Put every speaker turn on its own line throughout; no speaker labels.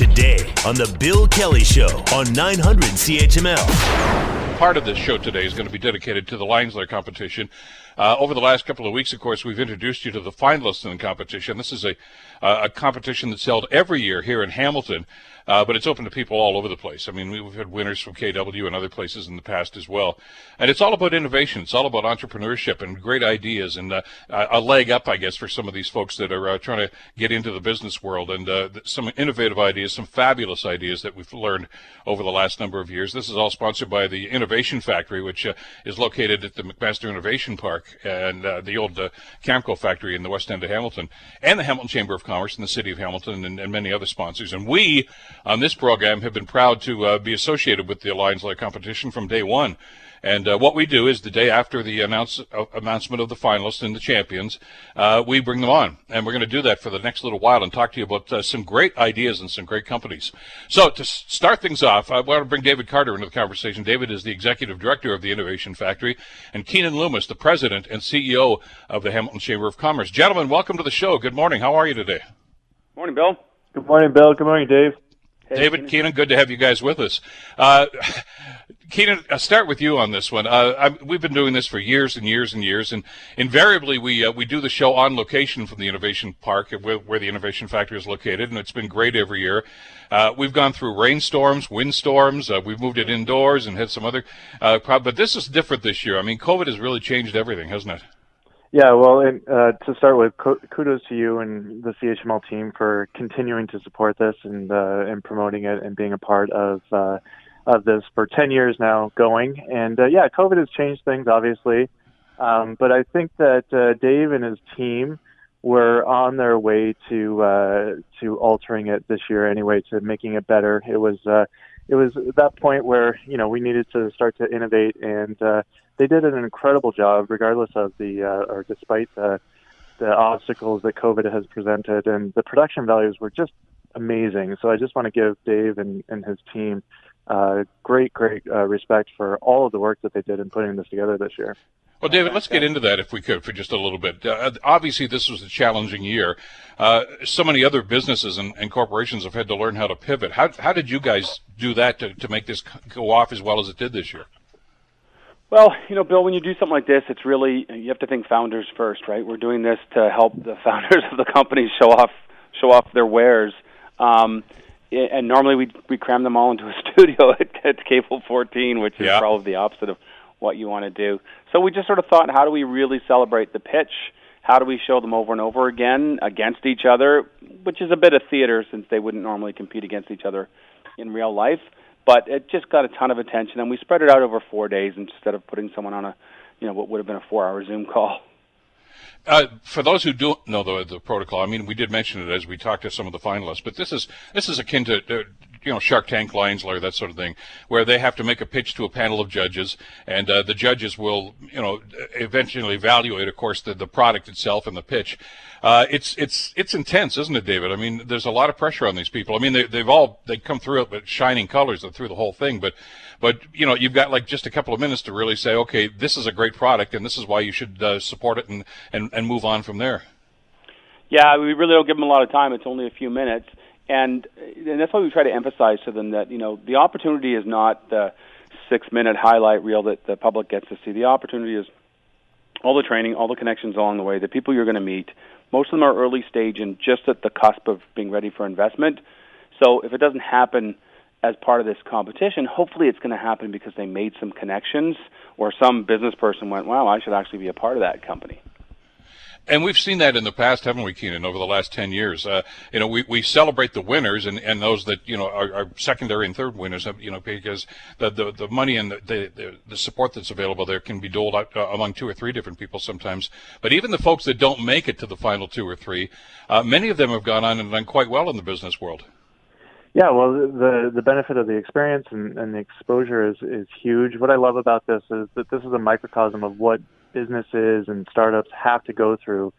today on The Bill Kelly Show on 900 CHML.
Part of this show today is going to be dedicated to the Lions Lair competition. Uh, over the last couple of weeks, of course, we've introduced you to the finalists in the competition. This is a, uh, a competition that's held every year here in Hamilton. Uh, but it's open to people all over the place. I mean, we've had winners from KW and other places in the past as well. And it's all about innovation. It's all about entrepreneurship and great ideas and uh, a leg up, I guess, for some of these folks that are uh, trying to get into the business world and uh, some innovative ideas, some fabulous ideas that we've learned over the last number of years. This is all sponsored by the Innovation Factory, which is located at the McMaster Innovation Park and uh, the old Camco factory in the west end of Hamilton, and the Hamilton Chamber of Commerce and the city of Hamilton, and, and many other sponsors. And we on this program have been proud to uh, be associated with the Lions Lair competition from day one. And uh, what we do is the day after the announce, uh, announcement of the finalists and the champions, uh, we bring them on. And we're going to do that for the next little while and talk to you about uh, some great ideas and some great companies. So to s- start things off, I want to bring David Carter into the conversation. David is the executive director of the Innovation Factory, and Keenan Loomis, the president and CEO of the Hamilton Chamber of Commerce. Gentlemen, welcome to the show. Good morning. How are you today?
Morning, Bill.
Good morning, Bill. Good morning, Dave.
David Keenan, good to have you guys with us. Uh, Keenan, I'll start with you on this one. Uh, I, we've been doing this for years and years and years, and invariably we uh, we do the show on location from the Innovation Park, where, where, the Innovation Factory is located, and it's been great every year. Uh, we've gone through rainstorms, windstorms. Uh, we've moved it indoors and had some other uh, problems, but this is different this year. I mean, COVID has really changed everything, hasn't it?
Yeah, well, and, uh, to start with, kudos to you and the CHML team for continuing to support this and uh, and promoting it and being a part of uh, of this for 10 years now going. And uh, yeah, COVID has changed things, obviously, um, but I think that uh, Dave and his team were on their way to uh, to altering it this year anyway, to making it better. It was it was that point where you know we needed to start to innovate and. They did an incredible job, regardless of the uh, or despite the the obstacles that COVID has presented, and the production values were just amazing. So I just want to give Dave and, and his team uh, great, great uh, respect for all of the work that they did in putting this together this year.
Well, David, let's get into that if we could for just a little bit. Uh, obviously, this was a challenging year. Uh, so many other businesses and, and, corporations have had to learn how to pivot. How, how did you guys do that to, to make this go off as well as it did this year?
Well, you know, Bill, when you do something like this, it's really you have to think founders first, right? We're doing this to help the founders of the companies show off show off their wares. Um, and normally we we cram them all into a studio at, at Cable 14, which is yeah. probably the opposite of what you want to do. So we just sort of thought, how do we really celebrate the pitch? How do we show them over and over again against each other, which is a bit of theater since they wouldn't normally compete against each other in real life but it just got a ton of attention, and we spread it out over four days instead of putting someone on a, you know, what would have been a four-hour Zoom call.
Uh, for those who don't know the, the protocol, I mean, we did mention it as we talked to some of the finalists, but this is this is akin to, to you know Shark Tank, Lions Lair, that sort of thing, where they have to make a pitch to a panel of judges, and uh, the judges will you know eventually evaluate, of course, the, the product itself and the pitch. Uh, it's it's it's intense, isn't it, David? I mean, there's a lot of pressure on these people. I mean, they, they've all they come through it with shining colors through the whole thing, but but you know you've got like just a couple of minutes to really say, okay, this is a great product, and this is why you should uh, support it and, and and move on from there.
Yeah, we really don't give them a lot of time. It's only a few minutes, and and that's why we try to emphasize to them that you know the opportunity is not the six minute highlight reel that the public gets to see. The opportunity is all the training, all the connections along the way, the people you're going to meet. Most of them are early stage and just at the cusp of being ready for investment. So if it doesn't happen as part of this competition, hopefully it's going to happen because they made some connections or some business person went, wow, I should actually be a part of that company.
And we've seen that in the past, haven't we, Keenan, over the last 10 years? Uh, you know, we, we celebrate the winners and, and those that, you know, are, are secondary and third winners, you know, because the, the, the money and the, the, the support that's available there can be doled out uh, among two or three different people sometimes. But even the folks that don't make it to the final two or three, uh, many of them have gone on and done quite well in the business world.
Yeah, well, the the benefit of the experience and, and the exposure is is huge. What I love about this is that this is a microcosm of what businesses and startups have to go through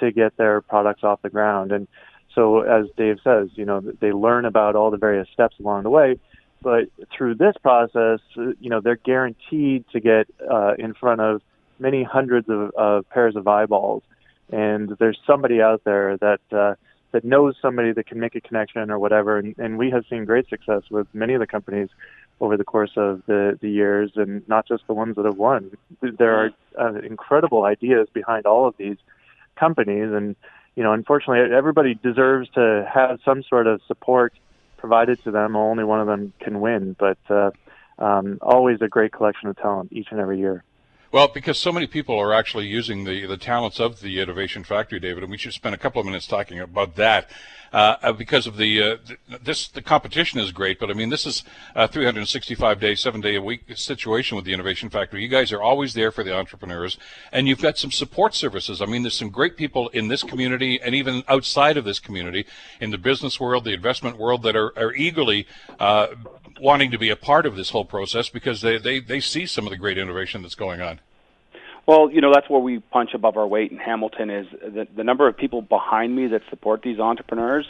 to get their products off the ground. And so, as Dave says, you know, they learn about all the various steps along the way. But through this process, you know, they're guaranteed to get uh, in front of many hundreds of, of pairs of eyeballs. And there's somebody out there that uh, that knows somebody that can make a connection or whatever. And, and we have seen great success with many of the companies over the course of the, the years, and not just the ones that have won. There are uh, incredible ideas behind all of these companies, and you know, unfortunately, everybody deserves to have some sort of support provided to them. Only one of them can win, but uh, um, always a great collection of talent each and every year.
Well, because so many people are actually using the, the talents of the Innovation Factory, David, and we should spend a couple of minutes talking about that. Uh, uh because of the uh, this the competition is great, but I mean this is a 365 day, seven day a week situation with the Innovation Factory. You guys are always there for the entrepreneurs, and you've got some support services. I mean, there's some great people in this community and even outside of this community, in the business world, the investment world, that are, are eagerly uh, wanting to be a part of this whole process because they, they, they see some of the great innovation that's going on.
Well, you know that's where we punch above our weight in Hamilton is the, the number of people behind me that support these entrepreneurs.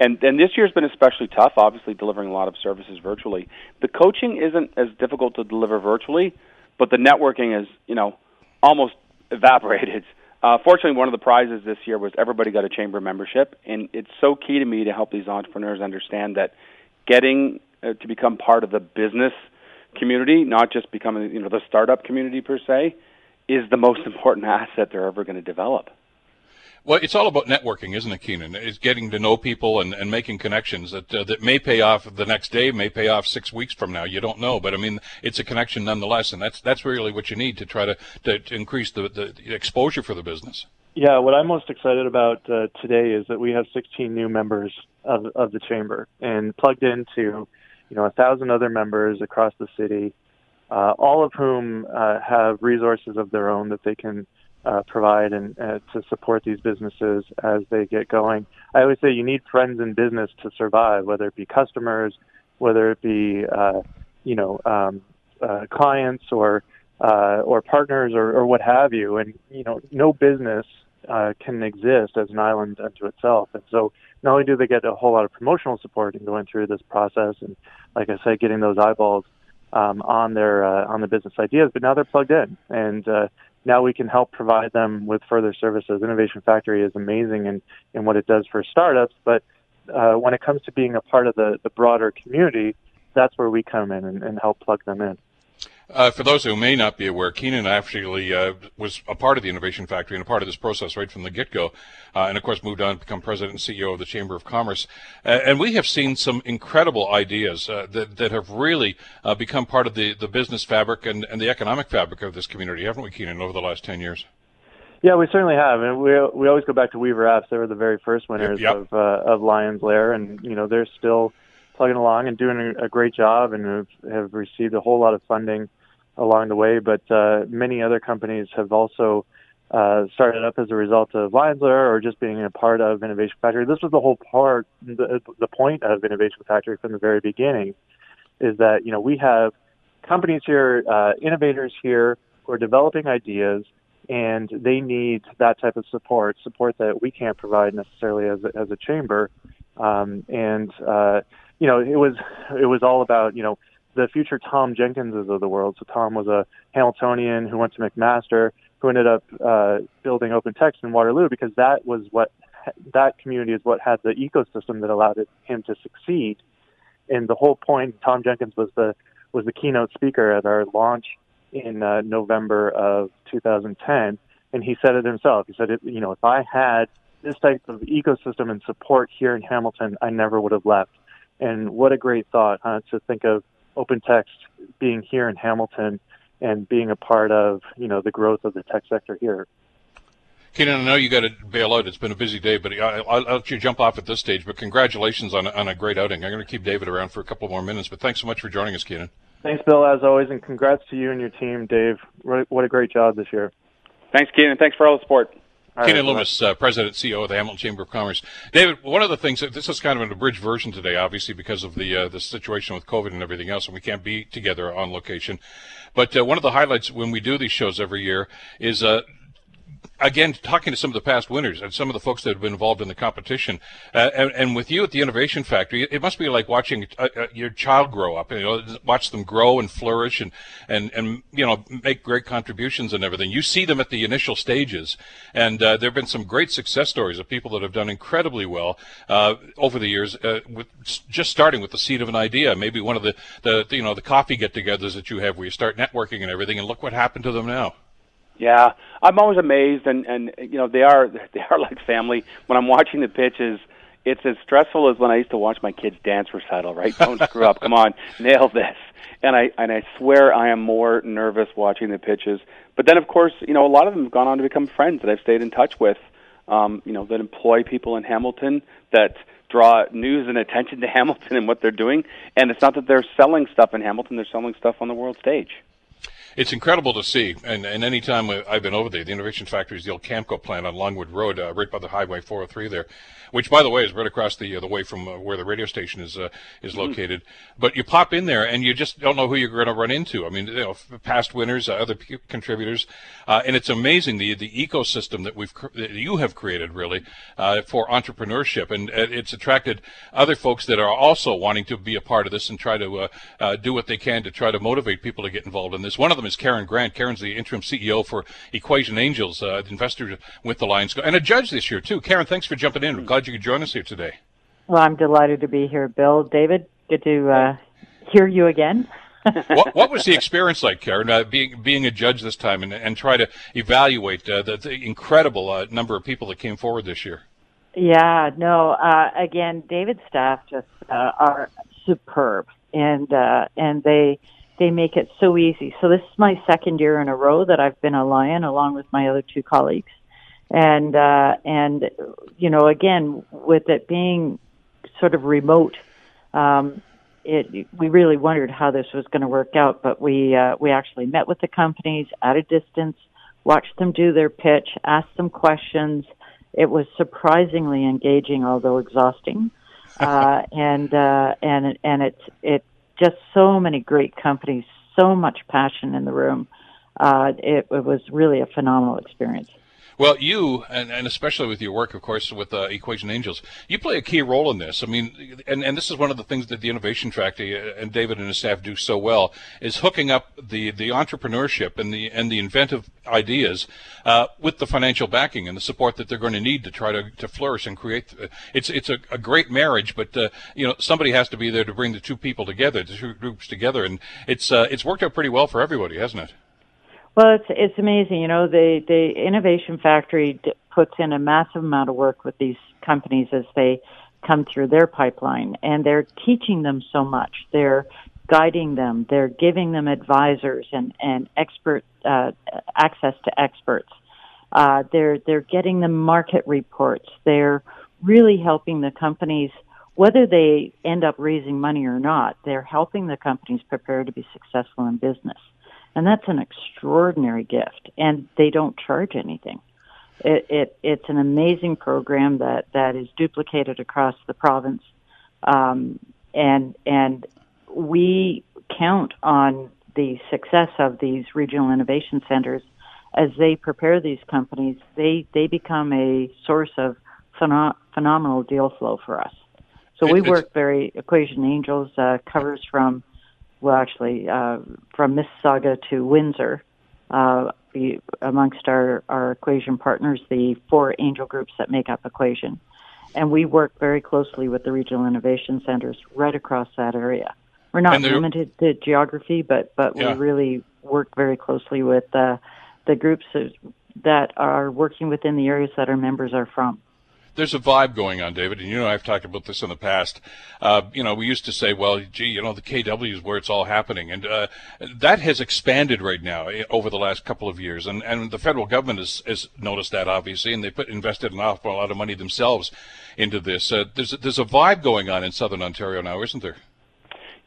And and this year's been especially tough, obviously delivering a lot of services virtually. The coaching isn't as difficult to deliver virtually, but the networking is, you know, almost evaporated. Uh, fortunately, one of the prizes this year was everybody got a chamber membership, and it's so key to me to help these entrepreneurs understand that getting uh, to become part of the business community, not just becoming you know the startup community per se, is the most important asset they're ever going to develop.
Well, it's all about networking, isn't it, Keenan? It's getting to know people and, and making connections that uh, that may pay off the next day, may pay off six weeks from now. You don't know, but I mean, it's a connection nonetheless, and that's that's really what you need to try to to, to increase the, the exposure for the business.
Yeah, what I'm most excited about uh, today is that we have 16 new members of of the chamber, and plugged into you know, a thousand other members across the city, uh, all of whom uh, have resources of their own that they can uh, provide and uh, to support these businesses as they get going. I always say you need friends in business to survive, whether it be customers, whether it be uh, you know um, uh, clients or or partners or, or what have you. And you know, no business can exist as an island unto itself. And so not only do they get a whole lot of promotional support in going through this process, and like I said, getting those eyeballs um, on their uh, on the business ideas, but now they're plugged in, and uh, now we can help provide them with further services. Innovation Factory is amazing in in what it does for startups, but uh, when it comes to being a part of the the broader community, that's where we come in and, and help plug them in.
Uh, for those who may not be aware, Keenan actually uh, was a part of the Innovation Factory and a part of this process right from the get-go, uh, and of course moved on to become president and CEO of the Chamber of Commerce. and we have seen some incredible ideas uh, that that have really uh, become part of the, the business fabric and, and the economic fabric of this community, haven't we, Keenan, over the last ten years?
Yeah, we certainly have, and we we always go back to Weever Apps. They were the very first winners yep. of uh, of Lions Lair, and you know they're still plugging along and doing a, a great job, and have, have received a whole lot of funding along the way, but uh, many other companies have also uh, started up as a result of Lions Lair or just being a part of Innovation Factory. This was the whole part, the, the point of Innovation Factory from the very beginning, is that you know we have companies here, uh, innovators here who are developing ideas, and they need that type of support, support that we can't provide necessarily as a, as a chamber. Um, and uh, you know, it was it was all about you know the future Tom Jenkinses of the world. So Tom was a Hamiltonian who went to McMaster, who ended up uh, building OpenText in Waterloo because that was what that community is what had the ecosystem that allowed it, him to succeed. And the whole point, Tom Jenkins was the was the keynote speaker at our launch in uh, November of 2010, and he said it himself. He said, it, you know, if I had this type of ecosystem and support here in Hamilton, I never would have left. And what a great thought huh, to think of OpenText being here in Hamilton and being a part of you know the growth of the tech sector here.
Keenan, I know you got to bail out. It's been a busy day, but I, will let you jump off at this stage. But congratulations on, on a great outing. I'm going to keep David around for a couple more minutes, but thanks so much for joining us, Keenan.
Thanks, Bill, as always, and congrats to you and your team, Dave. What a great job this year.
Thanks, Keenan. Thanks for all the support.
Keenan Loomis, uh, President CEO of the Hamilton Chamber of Commerce. David, one of the things that this is kind of an abridged version today, obviously because of the uh, the situation with COVID and everything else, and we can't be together on location. But uh, one of the highlights when we do these shows every year is uh, again, talking to some of the past winners and some of the folks that have been involved in the competition, uh, and, and, with you at the Innovation Factory, it must be like watching uh, uh, your child grow up. You know, watch them grow and flourish, and and and you know, make great contributions and everything. You see them at the initial stages, and uh, there have been some great success stories of people that have done incredibly well uh, over the years. Uh, with just starting with the seed of an idea, maybe one of the the you know the coffee get-togethers that you have where you start networking and everything, and look what happened to them now.
Yeah, I'm always amazed, and and you know they are they are like family. When I'm watching the pitches, it's as stressful as when I used to watch my kids dance recital. Right? Don't screw up. Come on, nail this. And I and I swear I am more nervous watching the pitches. But then, of course, you know a lot of them have gone on to become friends that I've stayed in touch with. Um, you know that employ people in Hamilton that draw news and attention to Hamilton and what they're doing. And it's not that they're selling stuff in Hamilton; they're selling stuff on the world stage
it's incredible to see. And, and any time I've been over there, the Innovation Factory is the old Camco plant on Longwood Road, uh, right by the Highway 403 there, which, by the way, is right across the uh, the way from uh, where the radio station is uh, is mm-hmm. located. But you pop in there and you just don't know who you're going to run into. I mean, you know, past winners, uh, other p- contributors, uh, and it's amazing the the ecosystem that we've that you have created really for entrepreneurship, and it's attracted other folks that are also wanting to be a part of this and try to do what they can to try to motivate people to get involved in this. One of them is Karen Grant. Karen's the interim CEO for Equation Angels, uh, investor with the Lions, and a judge this year too. Karen, thanks for jumping in. We're glad you could join us here today.
Well, I'm delighted to be here, Bill. David, good to uh, hear you again.
what, what, was the experience like, Karen, uh, being being a judge this time and, and try to evaluate uh, the, the, incredible uh, number of people that came forward this year?
Yeah, no. Uh, again, David's staff just uh, are superb, and uh, and they they make it so easy. So this is my second year in a row that I've been a lion along with my other two colleagues. And, uh, and, you know, again, with it being sort of remote, um, it, we really wondered how this was going to work out, but we, uh, we actually met with the companies at a distance, watched them do their pitch, asked them questions. It was surprisingly engaging, although exhausting. Uh, and, uh, and, and it, it just so many great companies, so much passion in the room. Uh, it, it was really a phenomenal experience.
Well, you, and, and especially with your work, of course, with uh, Equation Angels, you play a key role in this. I mean, and, and this is one of the things that the Innovation Factory uh, and David and his staff do so well is hooking up the, the entrepreneurship and the and the inventive ideas uh, with the financial backing and the support that they're going to need to try to, to flourish and create. Uh, it's it's a, a great marriage, but uh, you know somebody has to be there to bring the two people together, the two groups together, and it's uh, it's worked out pretty well for everybody, hasn't it?
Well, it's it's amazing. You know, the the Innovation Factory puts in a massive amount of work with these companies as they come through their pipeline, and they're teaching them so much. They're guiding them. They're giving them advisors and and expert uh, access to experts. Uh, they're they're getting them market reports. They're really helping the companies whether they end up raising money or not. They're helping the companies prepare to be successful in business. And that's an extraordinary gift. And they don't charge anything. It, it, it's an amazing program that, that is duplicated across the province. Um, and, and we count on the success of these regional innovation centers as they prepare these companies. They, they become a source of pheno- phenomenal deal flow for us. So we work very, Equation Angels uh, covers from well, actually, uh, from Mississauga to Windsor, uh, amongst our, our equation partners, the four angel groups that make up equation. And we work very closely with the regional innovation centers right across that area. We're not limited to geography, but, but yeah. we really work very closely with uh, the groups that are working within the areas that our members are from
there's a vibe going on, David, and you know I've talked about this in the past. Uh, you know, we used to say, well, gee, you know, the KW is where it's all happening, and uh, that has expanded right now eh, over the last couple of years, and and the federal government has, has noticed that obviously, and they put invested an awful lot of money themselves into this. Uh, there's there's a vibe going on in Southern Ontario now, isn't there?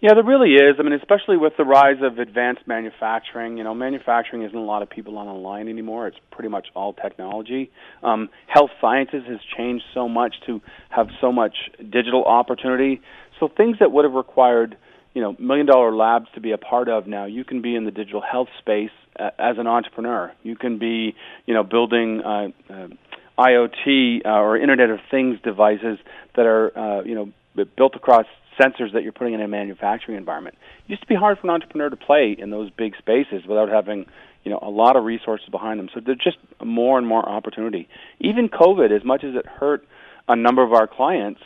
Yeah, there really is. I mean, especially with the rise of advanced manufacturing. You know, manufacturing isn't a lot of people on a line anymore. It's pretty much all technology. Um, health sciences has changed so much to have so much digital opportunity. So things that would have required, you know million dollar labs to be a part of now. You can be in the digital health space uh, as an entrepreneur. You can be you know building. Uh, uh, IoT uh, or Internet of Things devices that are uh, you know built across sensors that you're putting in a manufacturing environment. It used to be hard for an entrepreneur to play in those big spaces without having you know a lot of resources behind them. So there's just more and more opportunity. Even COVID, as much as it hurt a number of our clients,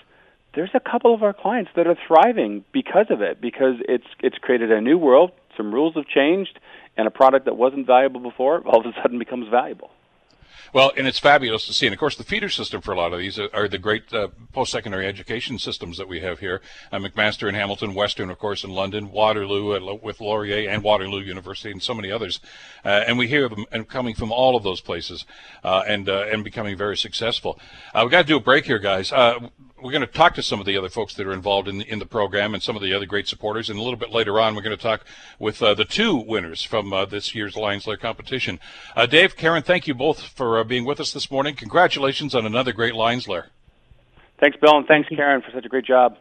there's a couple of our clients that are thriving because of it because it's it's created a new world. Some rules have changed, and a product that wasn't valuable before all of a sudden becomes valuable.
Well, and it's fabulous to see. And of course, the feeder system for a lot of these are, are the great uh, post-secondary education systems that we have here. Uh, McMaster in Hamilton, Western, of course, in London, Waterloo uh, with Laurier and Waterloo University, and so many others. Uh, and we hear them and coming from all of those places uh, and and becoming very successful. we've got to do a break here, guys we're going to talk to some of the other folks that are involved in the, in the program and some of the other great supporters. And a little bit later on, we're going to talk with uh, the two winners from uh, this year's Lions Lair competition. Uh, Dave, Karen, thank you both for uh, being with us this morning. Congratulations on another great Lions Lair.
Thanks, Bill, and thanks, Karen, for such a great job.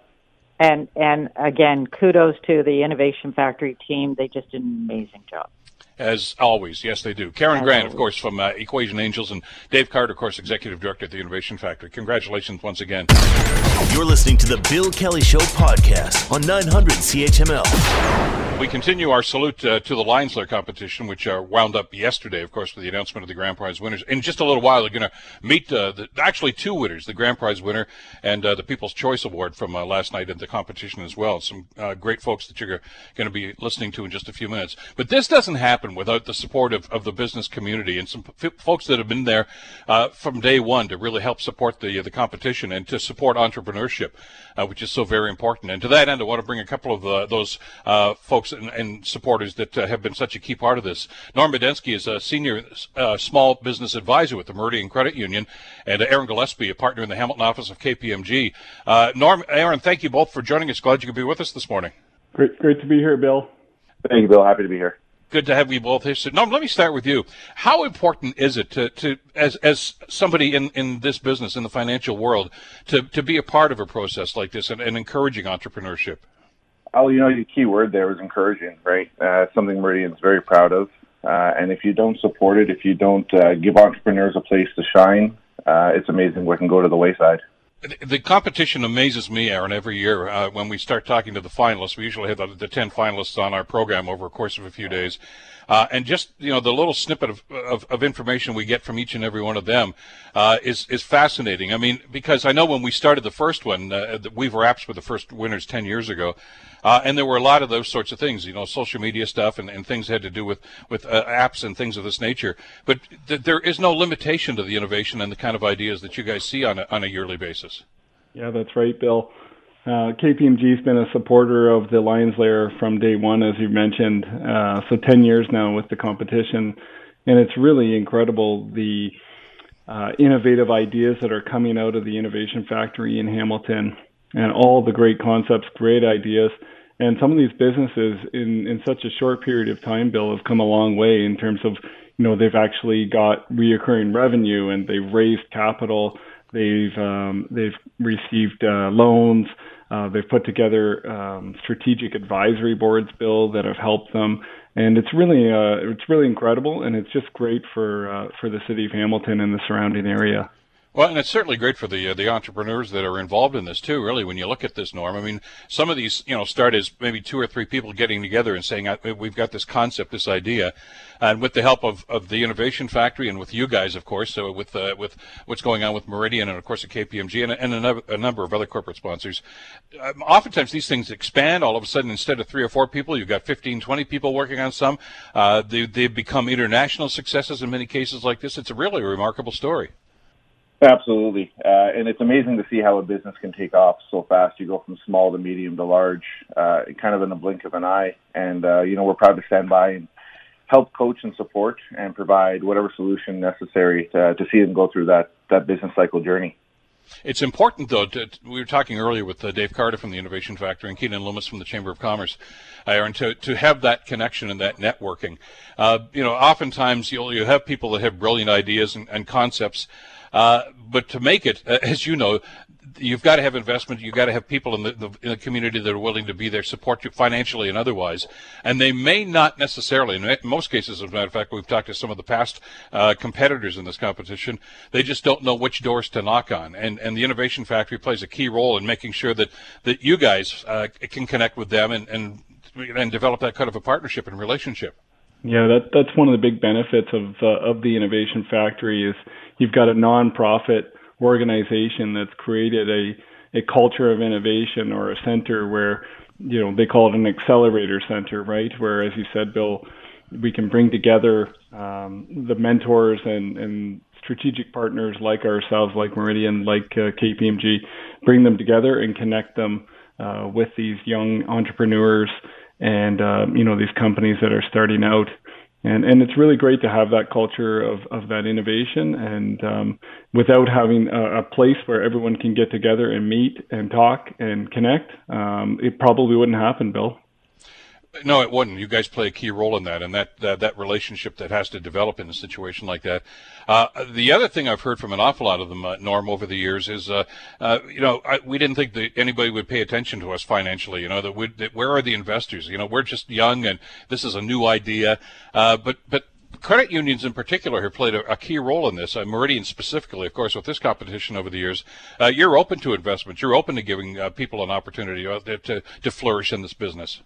And and again, kudos to the Innovation Factory team. They just did an amazing job
as always. Yes, they do. Karen as Grant, always. of course, from uh, Equation Angels, and Dave Carter, of course, Executive Director at the Innovation Factory. Congratulations once again.
You're listening to the Bill Kelly Show podcast on 900 CHML.
We continue our salute uh, to the Lions Lair competition, which uh, wound up yesterday, of course, with the announcement of the grand prize winners. In just a little while, you're going to meet uh, the, actually two winners, the grand prize winner and uh, the People's Choice Award from uh, last night at the competition as well. Some uh, great folks that you're going to be listening to in just a few minutes. But this doesn't happen without the support of, of the business community and some f- folks that have been there from day one to really help support the the competition and to support entrepreneurship, which is so very important. And to that end, I want to bring a couple of those folks folks and, and supporters that uh, have been such a key part of this. Norm Bedensky is a senior uh, small business advisor with the Meridian Credit Union, and uh, Aaron Gillespie, a partner in the Hamilton office of KPMG. Uh, Norm, Aaron, thank you both for joining us. Glad you could be with us this morning.
Great, great to be here, Bill.
Thank you, Bill. Happy to be here
good to have you both here. So, let me start with you. How important is it to, to as as somebody in, in this business in the financial world to, to be a part of a process like this and, and encouraging entrepreneurship?
Oh, you know, the key word there was encouraging, right? Uh, something Meridian's very proud of. Uh, and if you don't support it, if you don't uh, give entrepreneurs a place to shine, uh, it's amazing what can go to the wayside.
The competition amazes me, Aaron, every year. Uh, when we start talking to the finalists, we usually have the, the 10 finalists on our program over a course of a few days. Uh, and just you know the little snippet of, of, of, information we get from each and every one of them uh, is is fascinating. I mean, because I know when we started the first one, uh, the Weever apps were the first winners ten years ago, uh, and there were a lot of those sorts of things, you know, social media stuff and, and things had to do with with uh, apps and things of this nature. But th- there is no limitation to the innovation and the kind of ideas that you guys see on a, on a yearly basis.
Yeah, that's right, Bill. Uh, KPMG's been a supporter of the Lions Lair from day one, as you mentioned. Uh, so 10 years now with the competition. And it's really incredible the uh, innovative ideas that are coming out of the Innovation Factory in Hamilton and all the great concepts, great ideas. And some of these businesses in, in such a short period of time, Bill, have come a long way in terms of, you know, they've actually got reoccurring revenue and they've raised capital. They've um, they've received uh, loans. Uh, they've put together um, strategic advisory boards, Bill, that have helped them, and it's really uh, it's really incredible, and it's just great for uh, for the city of Hamilton and the surrounding area.
Well, and it's certainly great for the uh, the entrepreneurs that are involved in this too. Really, when you look at this, Norm, I mean, some of these, you know, start as maybe two or three people getting together and saying, "We've got this concept, this idea," and with the help of, of the Innovation Factory and with you guys, of course, so with uh, with what's going on with Meridian and of course at KPMG and, and a, a, number of other corporate sponsors. Um, oftentimes, these things expand. All of a sudden, instead of three or four people, you've got 15, 20 people working on some. Uh, they, they've become international successes in many cases like this. It's a really remarkable story.
Absolutely, uh, and it's amazing to see how a business can take off so fast. You go from small to medium to large, uh, kind of in the blink of an eye. And uh, you know, we're proud to stand by and help coach and support and provide whatever solution necessary to, to see them go through that that business cycle journey.
It's important, though. To, we were talking earlier with uh, Dave Carter from the Innovation Factory and Keenan Loomis from the Chamber of Commerce, uh, Aaron, to, to have that connection and that networking. Uh, you know, oftentimes you'll you have people that have brilliant ideas and, and concepts, Uh, but to make it, uh, as you know, you've got to have investment. You've got to have people in the, the, in the community that are willing to be there, support you financially and otherwise. And they may not necessarily, in most cases, as a matter of fact, we've talked to some of the past uh, competitors in this competition. They just don't know which doors to knock on. And and the Innovation Factory plays a key role in making sure that that you guys uh, can connect with them and and and develop that kind of a partnership and relationship.
Yeah, that that's one of the big benefits of uh, of the Innovation Factory is you've got a nonprofit organization that's created a, a culture of innovation or a center where, you know, they call it an accelerator center, right? Where, as you said, Bill, we can bring together um, the mentors and, and strategic partners like ourselves, like Meridian, like uh, KPMG, bring them together and connect them uh, with these young entrepreneurs and uh, you know these companies that are starting out. And and it's really great to have that culture of of that innovation and um, without having a, a, place where everyone can get together and meet and talk and connect um, it probably wouldn't happen bill
no, it wouldn't. You guys play a key role in that, and that that, that relationship that has to develop in a situation like that. Uh, the other thing I've heard from an awful lot of them, uh, Norm, over the years is, uh, uh you know, I, we didn't think that anybody would pay attention to us financially. You know, that, we, that where are the investors? You know, we're just young, and this is a new idea. Uh, but but credit unions in particular have played a, a key role in this. Uh, Meridian specifically, of course, with this competition over the years, uh, you're open to investment. You're open to giving uh, people an opportunity to, to flourish in this business.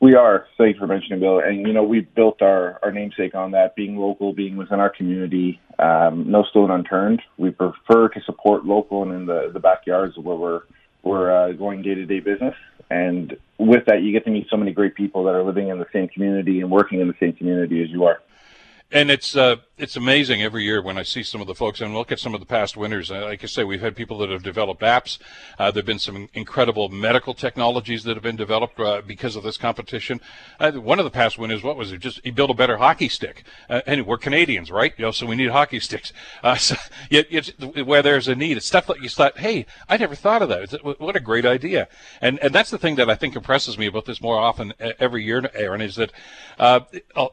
We are. Thanks for mentioning, Bill. And you know, we built our our namesake on that, being local, being within our community. Um, no stone unturned. We prefer to support local and in the the backyards where we're we're uh, going day to day business. And with that, you get to meet so many great people that are living in the same community and working in the same community as you are
and it's uh, it's amazing every year when I see some of the folks and look at some of the past winners. Uh, like I say, we've had people that have developed apps. Uh, there've been some incredible medical technologies that have been developed uh, because of this competition. Uh, one of the past winners, what was it? Just he built a better hockey stick. Uh, and we're Canadians, right? You know, so we need hockey sticks. so it's, where there's a need, it's stuff that you thought, hey, I never thought of that. What a great idea! And and that's the thing that I think impresses me about this more often every year, Aaron, is that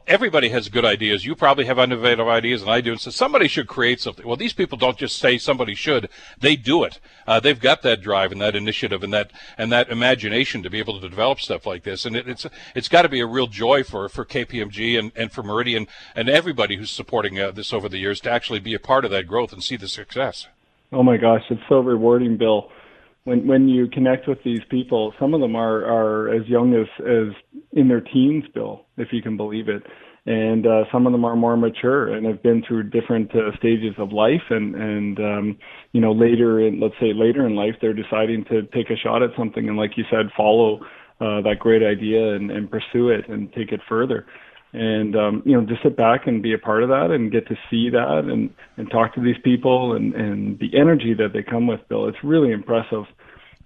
everybody has good ideas. You probably have innovative ideas, and I do. And so somebody should create something. Well, these people don't just say somebody should; they do it. Uh, they've got that drive and that initiative and that and that imagination to be able to develop stuff like this. And it, it's it's got to be a real joy for for KPMG and, and for Meridian and everybody who's supporting uh, this over the years to actually be a part of that growth and see the success.
Oh my gosh, it's so rewarding, Bill when when you connect with these people, some of them are are as young as as in their teens, Bill, if you can believe it and uh, some of them are more mature and have been through different uh, stages of life. And and um, you know later in let's say later in life they're deciding to take a shot at something and like you said follow uh, that great idea and, and pursue it and take it further. And um, you know just sit back and be a part of that and get to see that and and talk to these people and and the energy that they come with bill. It's really impressive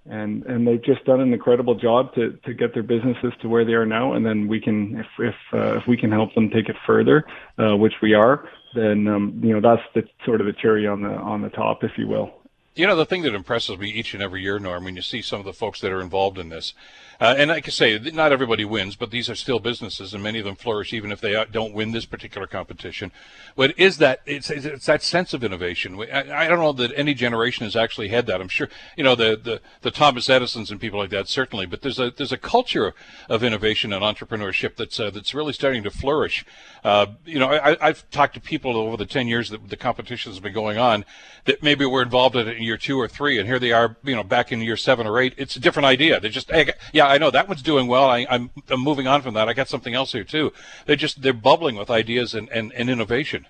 and and they've just done an incredible job to to get their businesses to where they are now. And then we can, if if uh, if we can help them take it further, uh, which we are, then um, you know that's the sort of the cherry on the on the top, if you will.
You know, the thing that impresses me each and every year, Norm, when you see some of the folks that are involved in this, uh, and I say, not everybody wins, but these are still businesses, and many of them flourish even if they don't win this particular competition. But is that it's, it's that sense of innovation? I, I, don't know that any generation has actually had that. I'm sure you know the, the the Thomas Edisons and people like that certainly, but there's a there's a culture of innovation and entrepreneurship that's uh, that's really starting to flourish. Uh, you know, I, have talked to people over the ten years that the competition has been going on that maybe were involved in it year two or three, and here they are, you know, back in year seven or eight. It's a different idea. They just, hey, yeah, I know that one's doing well. I, am I'm, I'm moving on from that. I got something else here too. They're just they're bubbling with ideas and, and, and innovation.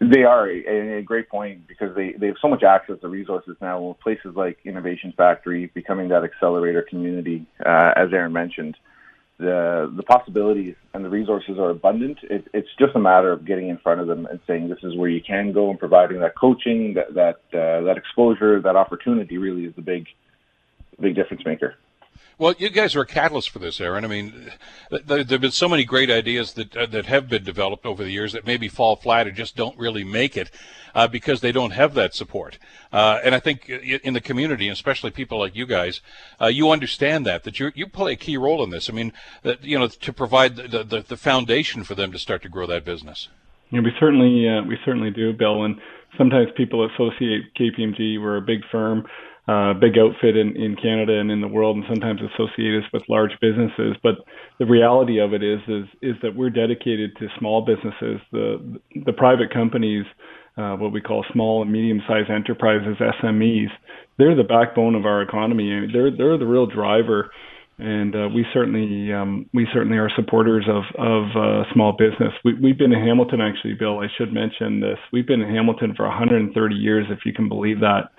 They are a, a great point because they, they have so much access to resources now. With places like Innovation Factory becoming that accelerator community, uh, as Aaron mentioned, the the possibilities and the resources are abundant. It, it's just a matter of getting in front of them and saying this is where you can go and providing that coaching, that that uh, that exposure, that opportunity. Really is the big big difference maker.
Well, you guys are a catalyst for this, Aaron. I mean, there, have been so many great ideas that uh, that have been developed over the years that maybe fall flat or just don't really make it uh, because they don't have that support. Uh, and I think in the community, especially people like you guys, uh, you understand that that you you play a key role in this. I mean, that you know to provide the, the the foundation for them to start to grow that business.
Yeah, we certainly uh, we certainly do, Bill. And sometimes people associate KPMG. We're a big firm, big outfit in, in Canada and in the world, and sometimes associate us with large businesses. But the reality of it is is is that we're dedicated to small businesses. The the private companies, uh, what we call small and medium-sized enterprises (SMEs), they're the backbone of our economy. They're they're the real driver and uh, we certainly um, we certainly are supporters of of uh, small business. We, we've been in Hamilton actually, Bill. I should mention this. We've been in Hamilton for 130 years, if you can believe that.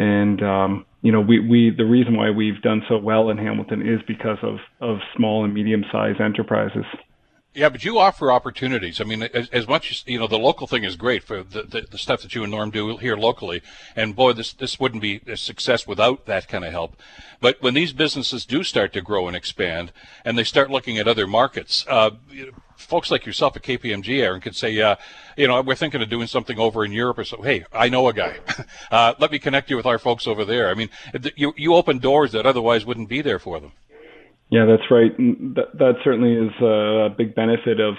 And um, you know, we, we the reason why we've done so well in Hamilton is because of of small and medium sized enterprises.
Yeah, but you offer opportunities. I mean, as, as, much as you know, the local thing is great for the, the, the, stuff that you and Norm do here locally. And boy, this this wouldn't be a success without that kind of help. But when these businesses do start to grow and expand, and they start looking at other markets, uh, folks like yourself at KPMG, Aaron, could say, uh, you know, we're thinking of doing something over in Europe or so. Hey, I know a guy. uh, let me connect you with our folks over there. I mean, you you open doors that otherwise wouldn't be there for them.
Yeah, that's right. That, that certainly is a big benefit of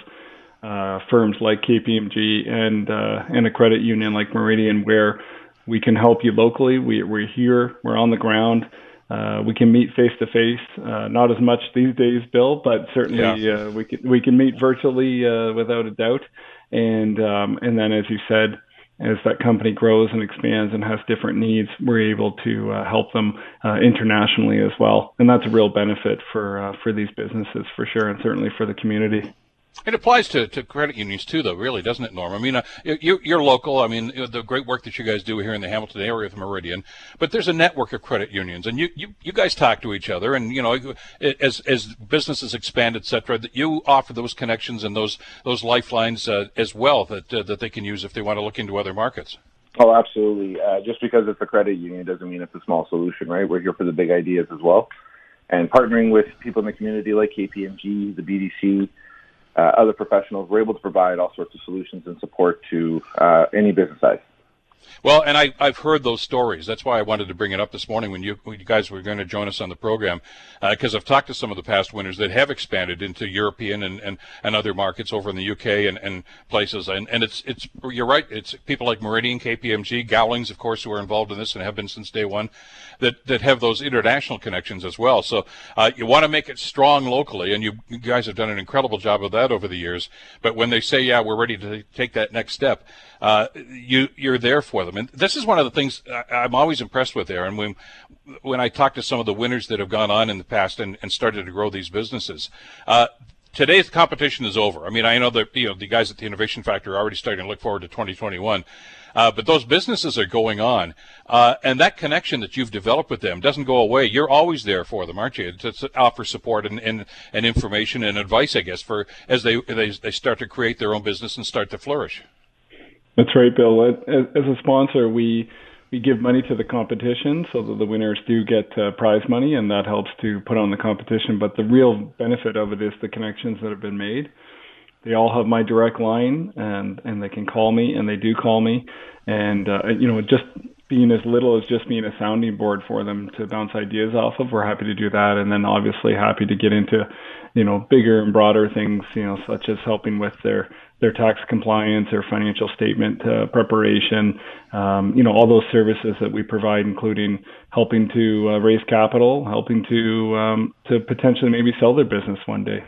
uh, firms like KPMG and uh, and a credit union like Meridian, where we can help you locally. We, we're here. We're on the ground. Uh, we can meet face to face. Not as much these days, Bill, but certainly yeah. uh, we can we can meet virtually uh, without a doubt. And um, and then, as you said, as that company grows and expands and has different needs, we're able to uh, help them uh, internationally as well, and that's a real benefit for uh, for these businesses for sure, and certainly for the community.
It applies to, to credit unions too, though, really, doesn't it, Norm? I mean, uh, you, you're local. I mean, the great work that you guys do here in the Hamilton area with Meridian, but there's a network of credit unions, and you, you, you guys talk to each other, and you know, as as businesses expand, et cetera, that you offer those connections and those those lifelines uh, as well that uh, that they can use if they want to look into other markets.
Oh, absolutely. Uh, just because it's a credit union doesn't mean it's a small solution, right? We're here for the big ideas as well, and partnering with people in the community like KPMG, the BDC other professionals, we're able to provide all sorts of solutions and support to uh, any business size.
Well, and I, I've heard those stories. That's why I wanted to bring it up this morning when you, when you guys were going to join us on the program, because uh, I've talked to some of the past winners that have expanded into European and, and, and other markets over in the UK and, and places. And, and it's it's you're right. It's people like Meridian, KPMG, Gowlings, of course, who are involved in this and have been since day one, that that have those international connections as well. So uh, you want to make it strong locally, and you, you guys have done an incredible job of that over the years. But when they say, yeah, we're ready to take that next step, uh, you you're there for them. And this is one of the things I'm always impressed with, Aaron. When when I talk to some of the winners that have gone on in the past and, and started to grow these businesses, uh, today's competition is over. I mean, I know that you know the guys at the Innovation Factor are already starting to look forward to 2021. Uh, but those businesses are going on, uh, and that connection that you've developed with them doesn't go away. You're always there for them, aren't you? To, to offer support and, and, and information and advice, I guess, for as they, they they start to create their own business and start to flourish.
That's right, Bill. As, a sponsor, we we give money to the competition so that the winners do get uh, prize money, and that helps to put on the competition. But the real benefit of it is the connections that have been made. They all have my direct line, and and they can call me, and they do call me, and uh, you know just being as little as just being a sounding board for them to bounce ideas off of, we're happy to do that, and then obviously happy to get into you know bigger and broader things, you know such as helping with their their tax compliance, their financial statement uh, preparation, um, you know, all those services that we provide, including helping to uh, raise capital, helping to um, to potentially maybe sell their business one day.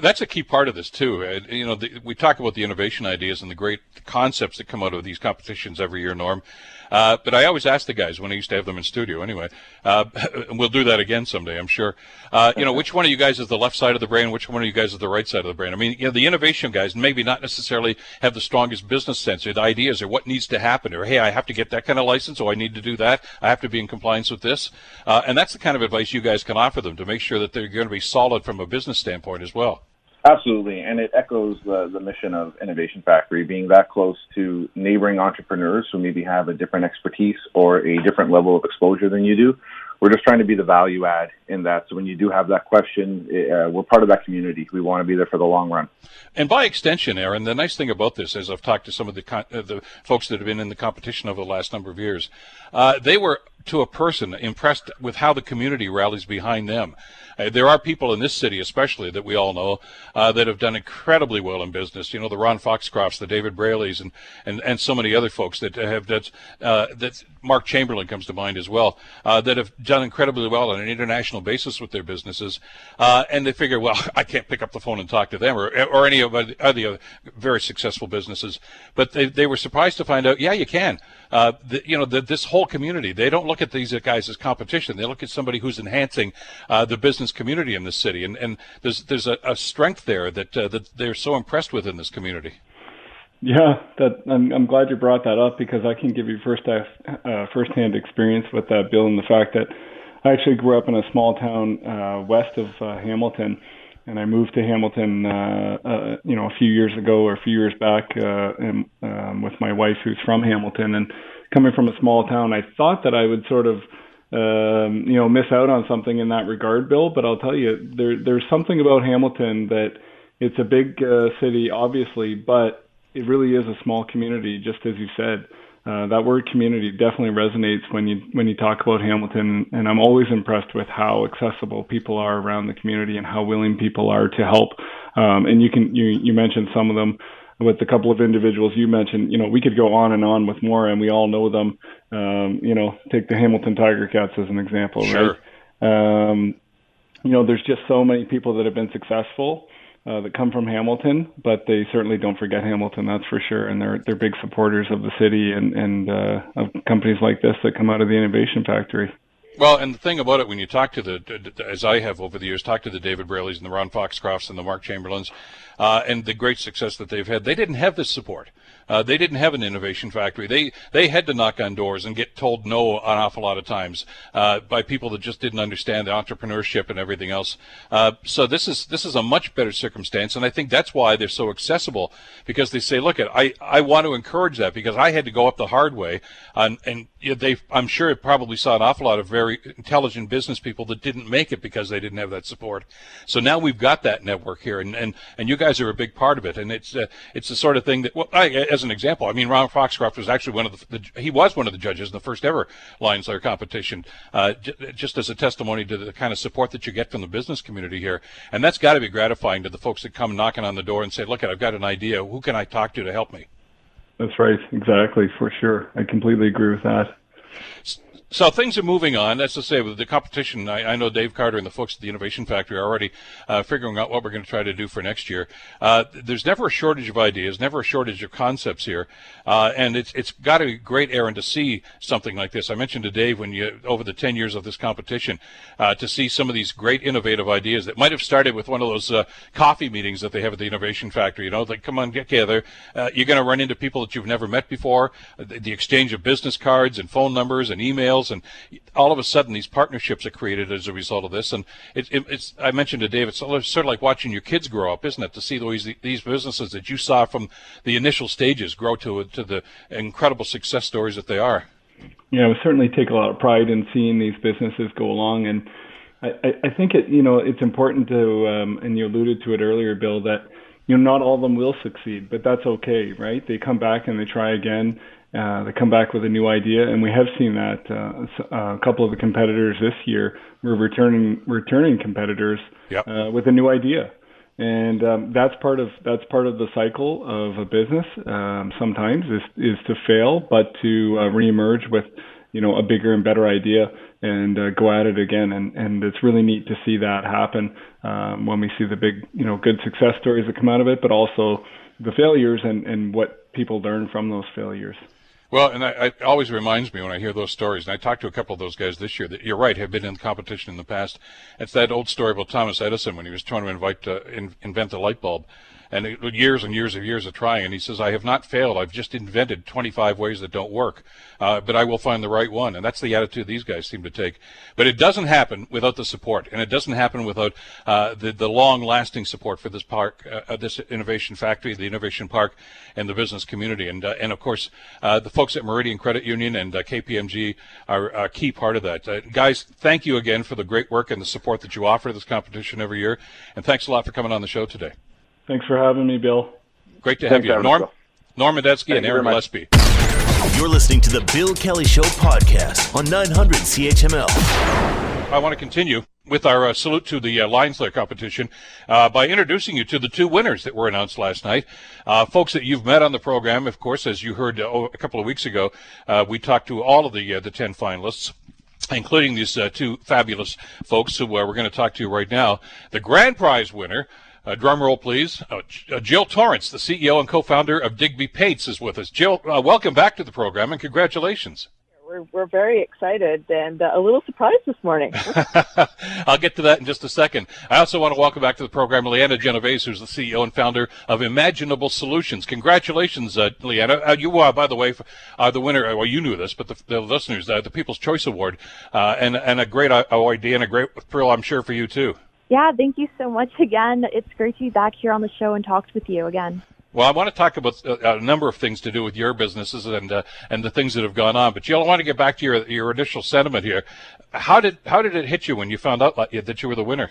That's a key part of this too. Uh, you know, the, we talk about the innovation ideas and the great concepts that come out of these competitions every year, Norm. Uh, but I always ask the guys when I used to have them in studio anyway. Uh, and we'll do that again someday, I'm sure. Uh, you know, which one of you guys is the left side of the brain? Which one of you guys is the right side of the brain? I mean, you know, the innovation guys maybe not necessarily have the strongest business sense or the ideas or what needs to happen or, hey, I have to get that kind of license. or I need to do that. I have to be in compliance with this. Uh, and that's the kind of advice you guys can offer them to make sure that they're going to be solid from a business standpoint as well.
Absolutely, and it echoes the, the mission of Innovation Factory, being that close to neighboring entrepreneurs who maybe have a different expertise or a different level of exposure than you do. We're just trying to be the value add in that. So when you do have that question, uh, we're part of that community. We want to be there for the long run.
And by extension, Aaron, the nice thing about this, as I've talked to some of the con- uh, the folks that have been in the competition over the last number of years, uh, they were to a person impressed with how the community rallies behind them. Uh, there are people in this city, especially that we all know, uh, that have done incredibly well in business. You know, the Ron Foxcrofts, the David Braleys, and and, and so many other folks that have that uh, that Mark Chamberlain comes to mind as well, uh, that have done incredibly well on an international basis with their businesses, uh, and they figure, well, I can't pick up the phone and talk to them or or any of the other very successful businesses, but they they were surprised to find out, yeah, you can. Uh, the, you know, the, this whole community, they don't look at these guys as competition. They look at somebody who's enhancing uh, the business community in this city, and, and there's there's a, a strength there that uh, that they're so impressed with in this community.
Yeah, that I'm, I'm glad you brought that up because I can give you first uh, firsthand experience with that, Bill, and the fact that I actually grew up in a small town uh, west of uh, Hamilton, and I moved to Hamilton, uh, uh, you know, a few years ago or a few years back, uh, and, um, with my wife who's from Hamilton, and coming from a small town, I thought that I would sort of um, you know, miss out on something in that regard, Bill. But I'll tell you, there there's something about Hamilton that it's a big uh, city, obviously, but it really is a small community, just as you said. Uh, that word community definitely resonates when you when you talk about Hamilton, and I'm always impressed with how accessible people are around the community and how willing people are to help. Um, and you can you you mentioned some of them with a couple of individuals you mentioned, you know, we could go on and on with more, and we all know them. Um, you know, take the Hamilton Tiger Cats as an example,
sure.
right? Um, you know, there's just so many people that have been successful uh, that come from Hamilton, but they certainly don't forget Hamilton, that's for sure. And they're they're big supporters of the city and and uh, of companies like this that come out of the Innovation Factory.
Well, and the thing about it, when you talk to the, as I have over the years, talk to the David Braleys and the Ron Foxcrofts and the Mark Chamberlains, uh, and the great success that they've had, they didn't have this support. Uh, they didn't have an innovation factory. They they had to knock on doors and get told no an awful lot of times uh, by people that just didn't understand the entrepreneurship and everything else. Uh, so this is this is a much better circumstance, and I think that's why they're so accessible because they say, look, at I I want to encourage that because I had to go up the hard way, and, and they I'm sure it probably saw an awful lot of very intelligent business people that didn't make it because they didn't have that support. So now we've got that network here, and and, and you guys are a big part of it, and it's uh, it's the sort of thing that well, I, as an example, I mean, Ron Foxcroft was actually one of the, the he was one of the judges in the first ever Lions Lair competition, uh, j- just as a testimony to the kind of support that you get from the business community here, and that's got to be gratifying to the folks that come knocking on the door and say, "Look, I've got an idea. Who can I talk to to help me?"
That's right, exactly, for sure. I completely agree with that.
So things are moving on. That's to say, with the competition, I, I, know Dave Carter and the folks at the Innovation Factory are already uh, figuring out what we're going to try to do for next year. Uh, there's never a shortage of ideas, never a shortage of concepts here, uh, and it's it's got a great errand to see something like this. I mentioned to Dave when you over the 10 years of this competition uh, to see some of these great innovative ideas that might have started with one of those uh, coffee meetings that they have at the Innovation Factory. You know, like come on, get together. Uh, you're going to run into people that you've never met before. The, the exchange of business cards and phone numbers and emails and all of a sudden these partnerships are created as a result of this. And it, it, it's I mentioned to Dave, it's sort of like watching your kids grow up, isn't it? To see these these businesses that you saw from the initial stages grow to to the incredible success stories that they are.
Yeah, we certainly take a lot of pride in seeing these businesses go along, and I, I think it you know it's important to um, and you alluded to it earlier, Bill, that you know not all of them will succeed, but that's okay, right? They come back and they try again uh, they come back with a new idea, and we have seen that uh, a couple of the competitors this year were returning returning competitors
yep.
uh, with a new idea, and um, that's part of that's part of the cycle of a business. Um, sometimes is is to fail, but to uh, reemerge with you know a bigger and better idea and uh, go at it again. And and it's really neat to see that happen um, when we see the big you know good success stories that come out of it, but also the failures and and what people learn from those failures.
Well, and I, it always reminds me when I hear those stories, and I talked to a couple of those guys this year that you're right, have been in competition in the past. It's that old story about Thomas Edison when he was trying to invite, uh, in, invent the light bulb and years and years of years of trying. And he says, I have not failed. I've just invented 25 ways that don't work, uh, but I will find the right one. And that's the attitude these guys seem to take. But it doesn't happen without the support, and it doesn't happen without uh, the, the long-lasting support for this park, uh, uh this innovation factory, the innovation park, and the business community. And uh, and of course, uh, the folks at Meridian Credit Union and KPMG are a key part of that. guys, thank you again for the great work and the support that you offer this competition every year. And thanks a lot for coming on the show today.
Thanks for having me, Bill.
Great to have Thanks, you. Norm, Norm Medeski and Aaron Gillespie.
You're listening to the Bill Kelly Show podcast on 900 CHML.
I want to continue with our uh, salute to the uh, Lions Lair competition uh, by introducing you to the two winners that were announced last night. Uh, folks that you've met on the program, of course, as you heard uh, a couple of weeks ago, uh, we talked to all of the uh, the ten finalists including these uh, two fabulous folks who uh, we're going to talk to right now. The grand prize winner, uh, drum roll please, uh, uh, Jill Torrance, the CEO and co-founder of Digby Paints, is with us. Jill, uh, welcome back to the program and congratulations.
We're, we're very excited and uh, a little surprised this morning.
I'll get to that in just a second. I also want to welcome back to the program Leanna Genovese, who's the CEO and founder of Imaginable Solutions. Congratulations, uh, Leanna. Uh, you, uh, by the way, are the winner. Well, you knew this, but the, the listeners, uh, the People's Choice Award, uh, and and a great uh, idea and a great thrill, I'm sure, for you too.
Yeah, thank you so much again. It's great to be back here on the show and talk with you again.
Well, I want to talk about a, a number of things to do with your businesses and uh, and the things that have gone on. But Jill, I want to get back to your your initial sentiment here. How did how did it hit you when you found out that you were the winner?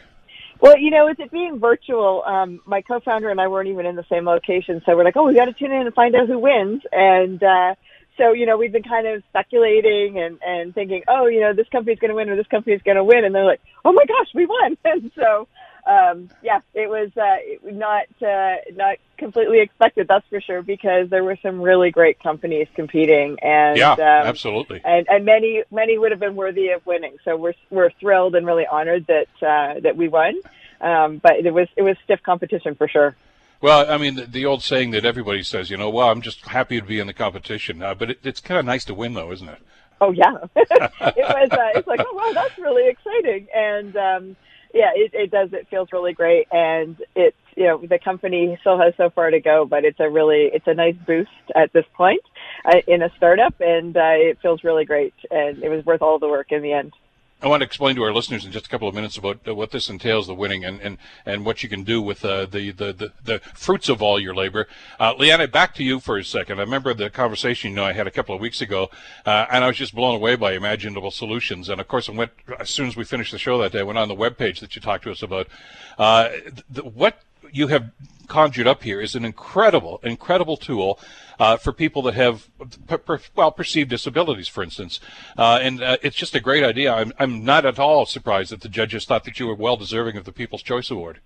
Well, you know, with it being virtual, um, my co-founder and I weren't even in the same location, so we're like, oh, we got to tune in and find out who wins. And uh, so, you know, we've been kind of speculating and and thinking, oh, you know, this company's going to win or this company's going to win, and they're like, oh my gosh, we won! And so um, yeah, it was uh, not uh, not completely expected, that's for sure, because there were some really great companies competing, and
yeah,
um,
absolutely,
and, and many many would have been worthy of winning. So we're we're thrilled and really honored that uh, that we won, um, but it was it was stiff competition for sure.
Well, I mean, the, the, old saying that everybody says, you know, well, I'm just happy to be in the competition, uh, but it, it's kind of nice to win, though, isn't it?
Oh yeah, it was. Uh, it's like, oh wow, that's really exciting, and um, yeah, it, it does. It feels really great, and it's you know the company still has so far to go, but it's a really it's a nice boost at this point uh, in a startup, and uh, it feels really great, and it was worth all the work in the end.
I want to explain to our listeners in just a couple of minutes about uh, what this entails, the winning, and, and, and what you can do with uh, the, the, the, the, fruits of all your labor. Uh, Leanna, back to you for a second. I remember the conversation you know I had a couple of weeks ago, uh, and I was just blown away by Imaginable Solutions. And of course, I went as soon as we finished the show that day, I went on the web page that you talked to us about. Uh, what you have conjured up here is an incredible, incredible tool uh, for people that have, per, well, perceived disabilities, for instance. Uh, and uh, it's just a great idea. I'm, I'm not at all surprised that the judges thought that you were well deserving of the People's Choice Award.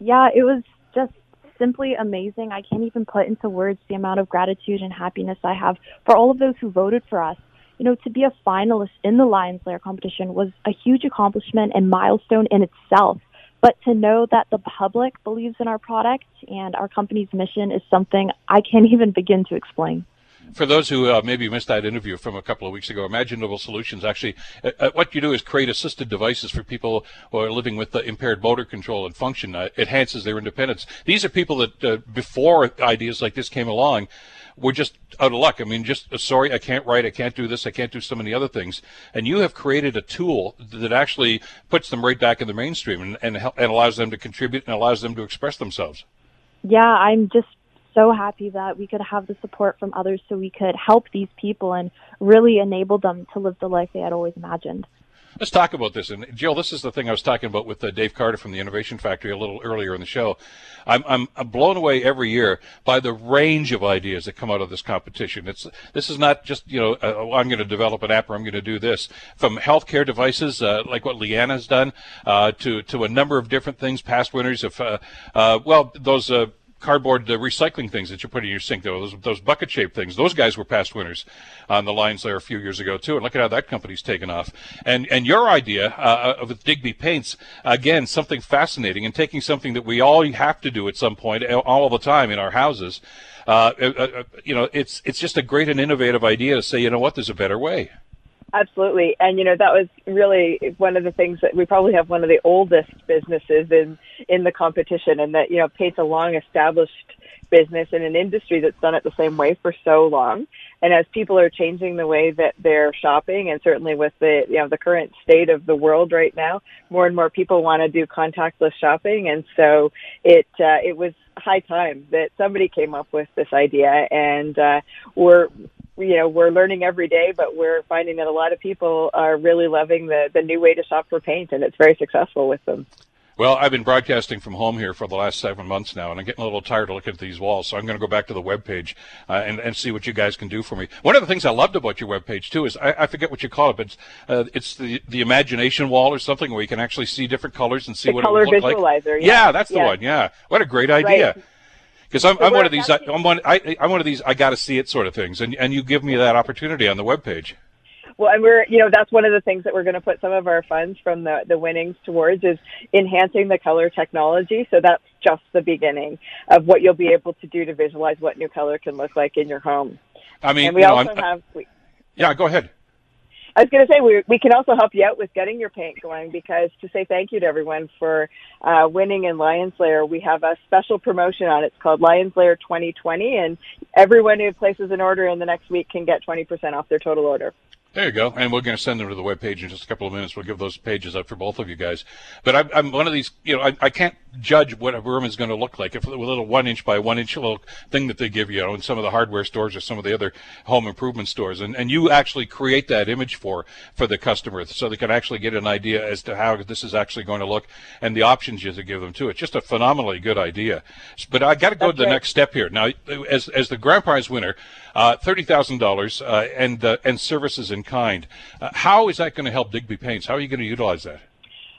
Yeah, it was just simply amazing. I can't even put into words the amount of gratitude and happiness I have for all of those who voted for us. You know, to be a finalist in the Lions Lair competition was a huge accomplishment and milestone in itself. But to know that the public believes in our product and our company's mission is something I can't even begin to explain.
For those who uh, maybe missed that interview from a couple of weeks ago, Imaginable Solutions actually, uh, uh what you do is create assisted devices for people who are living with impaired motor control and function. Uh, enhances their independence. These are people that, uh, before ideas like this came along, were just out of luck. I mean, just uh, sorry, I can't write, I can't do this, I can't do so many other things. And you have created a tool that actually puts them right back in the mainstream and, and, and allows them to contribute and allows them to express themselves.
Yeah, I'm just so happy that we could have the support from others so we could help these people and really enable them to live the life they had always imagined.
Let's talk about this. And Jill, this is the thing I was talking about with uh, Dave Carter from the Innovation Factory a little earlier in the show. I'm, I'm, I'm blown away every year by the range of ideas that come out of this competition. It's this is not just you know uh, oh, I'm going to develop an app or I'm going to do this. From healthcare devices uh, like what Leanna has done uh, to to a number of different things. Past winners of uh, uh, well those cardboard uh, recycling things that you put in your sink, those those bucket shaped things. Those guys were past winners on the Lions Lair a few years ago too. And look at how that company's taken off. And and your idea uh, of Digby Paints again something fascinating and taking something that we all have to do at some point all the time in our houses. Uh, uh, uh, you know, it's it's just a great and innovative idea to say, you know what, there's a better way.
Absolutely. And, you know, that was really one of the things that we probably have one of the oldest businesses in, in the competition and that, you know, paint's a long established business in an industry that's done it the same way for so long. And as people are changing the way that they're shopping and certainly with the, you know, the current state of the world right now, more and more people want to do contactless shopping. And so it, uh, it was high time that somebody came up with this idea and, uh, we're, you know we're learning every day, but we're finding that a lot of people are really loving the the new way to shop for paint, and it's very successful with them.
Well, I've been broadcasting from home here for the last seven months now, and I'm getting a little tired of looking at these walls. So I'm going to go back to the web page uh, and, and see what you guys can do for me. One of the things I loved about your web page too is I, I forget what you call it, but it's, uh, it's the the imagination wall or something where you can actually see different colors and see
the
what
color
it would look
visualizer,
like.
Yeah.
yeah, that's the
yeah.
one. Yeah, what a great idea.
Right.
Because I'm, I'm one of these. I, I'm one. I, I'm one of these. I got to see it sort of things, and and you give me that opportunity on the web page.
Well, and we're, you know, that's one of the things that we're going to put some of our funds from the, the winnings towards is enhancing the color technology. So that's just the beginning of what you'll be able to do to visualize what new color can look like in your home.
I mean,
and we
you know,
also have, we,
yeah. Go ahead.
I was going to say we we can also help you out with getting your paint going because to say thank you to everyone for uh, winning in Lions Lair, we have a special promotion on. It's called Lions Lair 2020, and everyone who places an order in the next week can get 20% off their total order.
There you go. And we're going to send them to the web page in just a couple of minutes. We'll give those pages up for both of you guys. But I'm, I'm one of these, you know, I, I can't judge what a room is going to look like. If a little one inch by one inch little thing that they give you, you know, in some of the hardware stores or some of the other home improvement stores. And, and you actually create that image for, for the customer so they can actually get an idea as to how this is actually going to look and the options you have to give them too. It's just a phenomenally good idea. But I got to go to the next step here. Now, as, as the grand prize winner, uh, $30,000 uh, and, uh, and services in kind. Uh, how is that going to help Digby Paints? How are you going to utilize that?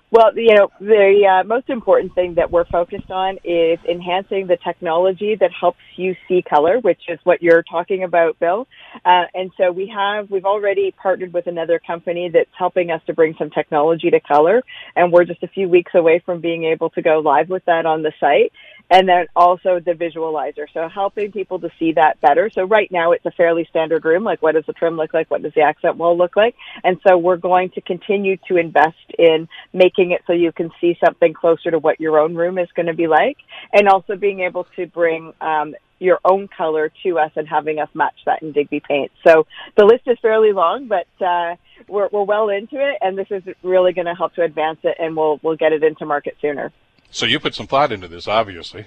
Well, you know, the most important thing that we're focused on is enhancing the technology that helps you see color, which is what you're talking about, Bill. And so we have, we've already partnered with another company that's helping us to bring some technology to color. And we're just a few weeks away from being able to go live with that on the site. And then also the visualizer. So helping people to see that better. So right now it's a fairly standard room. Like what does the trim look like? What does the accent wall look like? And so we're going to continue to invest in making it so you can see something closer to what your own room is going to be like. And also being able to bring, um, your own color to us and having us match that in Digby paint. So the list is fairly long, but uh, we're, we're well into it, and this is really going to help to advance it, and we'll we'll get it into market sooner.
So you put some thought into this, obviously.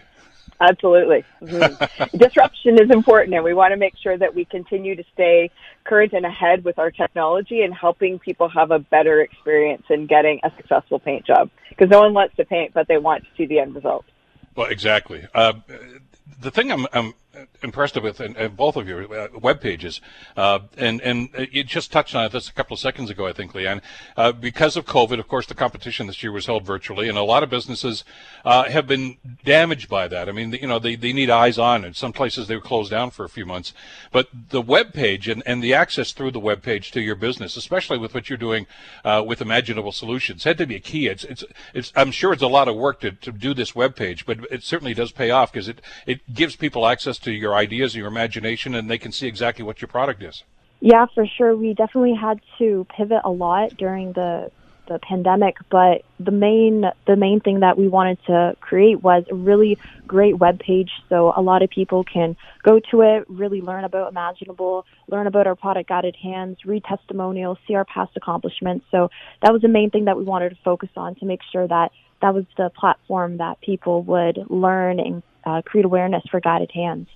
Absolutely. Mhm. Disruption is important, and we want to make sure that we continue to stay current and ahead with our technology and helping people have a better experience in getting a successful paint job. Because no one wants to paint, but they want to see the end result.
Well, exactly. Uh, the thing I'm, I'm impressed with, both of your uh, web pages, uh, and and you just touched on it this a couple of seconds ago, I think, Leanne. Uh, because of COVID, of course, the competition this year was held virtually, and a lot of businesses uh, have been damaged by that. I mean, you know, they, they need eyes on, and some places they were closed down for a few months. But the web page and, and the access through the web page to your business, especially with what you're doing uh, with Imaginable Solutions, had to be a key. It's it's it's. I'm sure it's a lot of work to, to do this web page, but it certainly does pay off because it it gives people access to your ideas, and your imagination, and they can see exactly what your product is.
Yeah, for sure. We definitely had to pivot a lot during the the pandemic, but the main the main thing that we wanted to create was a really great web page so a lot of people can go to it, really learn about Imaginable, learn about our product guided hands, read testimonials, see our past accomplishments. So that was the main thing that we wanted to focus on to make sure that that was the platform that people would learn and uh, create awareness for guided hands.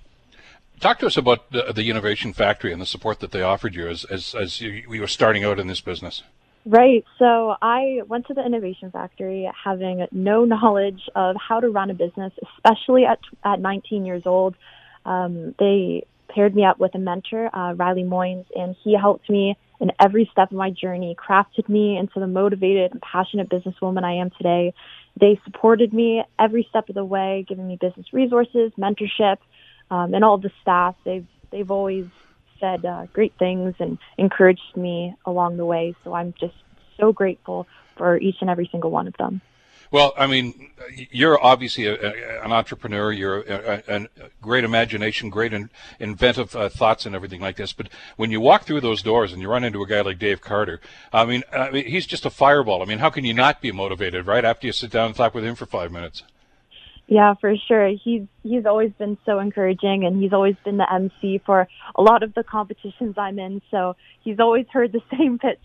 Talk to us about the, the Innovation Factory and the support that they offered you as as, as you, you were starting out in this business.
Right. So I went to the Innovation Factory having no knowledge of how to run a business, especially at at 19 years old. Um, they paired me up with a mentor, uh, Riley Moynes, and he helped me in every step of my journey, crafted me into the motivated and passionate businesswoman I am today. They supported me every step of the way, giving me business resources, mentorship, um, and all the staff. They've they've always said uh, great things and encouraged me along the way. So I'm just so grateful for each and every single one of them.
Well, I mean, you're obviously a, a, an entrepreneur. You're a, a, great imagination, great in, inventive uh, thoughts, and everything like this. But when you walk through those doors and you run into a guy like Dave Carter, I mean, I mean, he's just a fireball. I mean, how can you not be motivated right after you sit down and talk with him for five minutes?
Yeah, for sure. He's he's always been so encouraging, and he's always been the MC for a lot of the competitions I'm in. So he's always heard the same pitch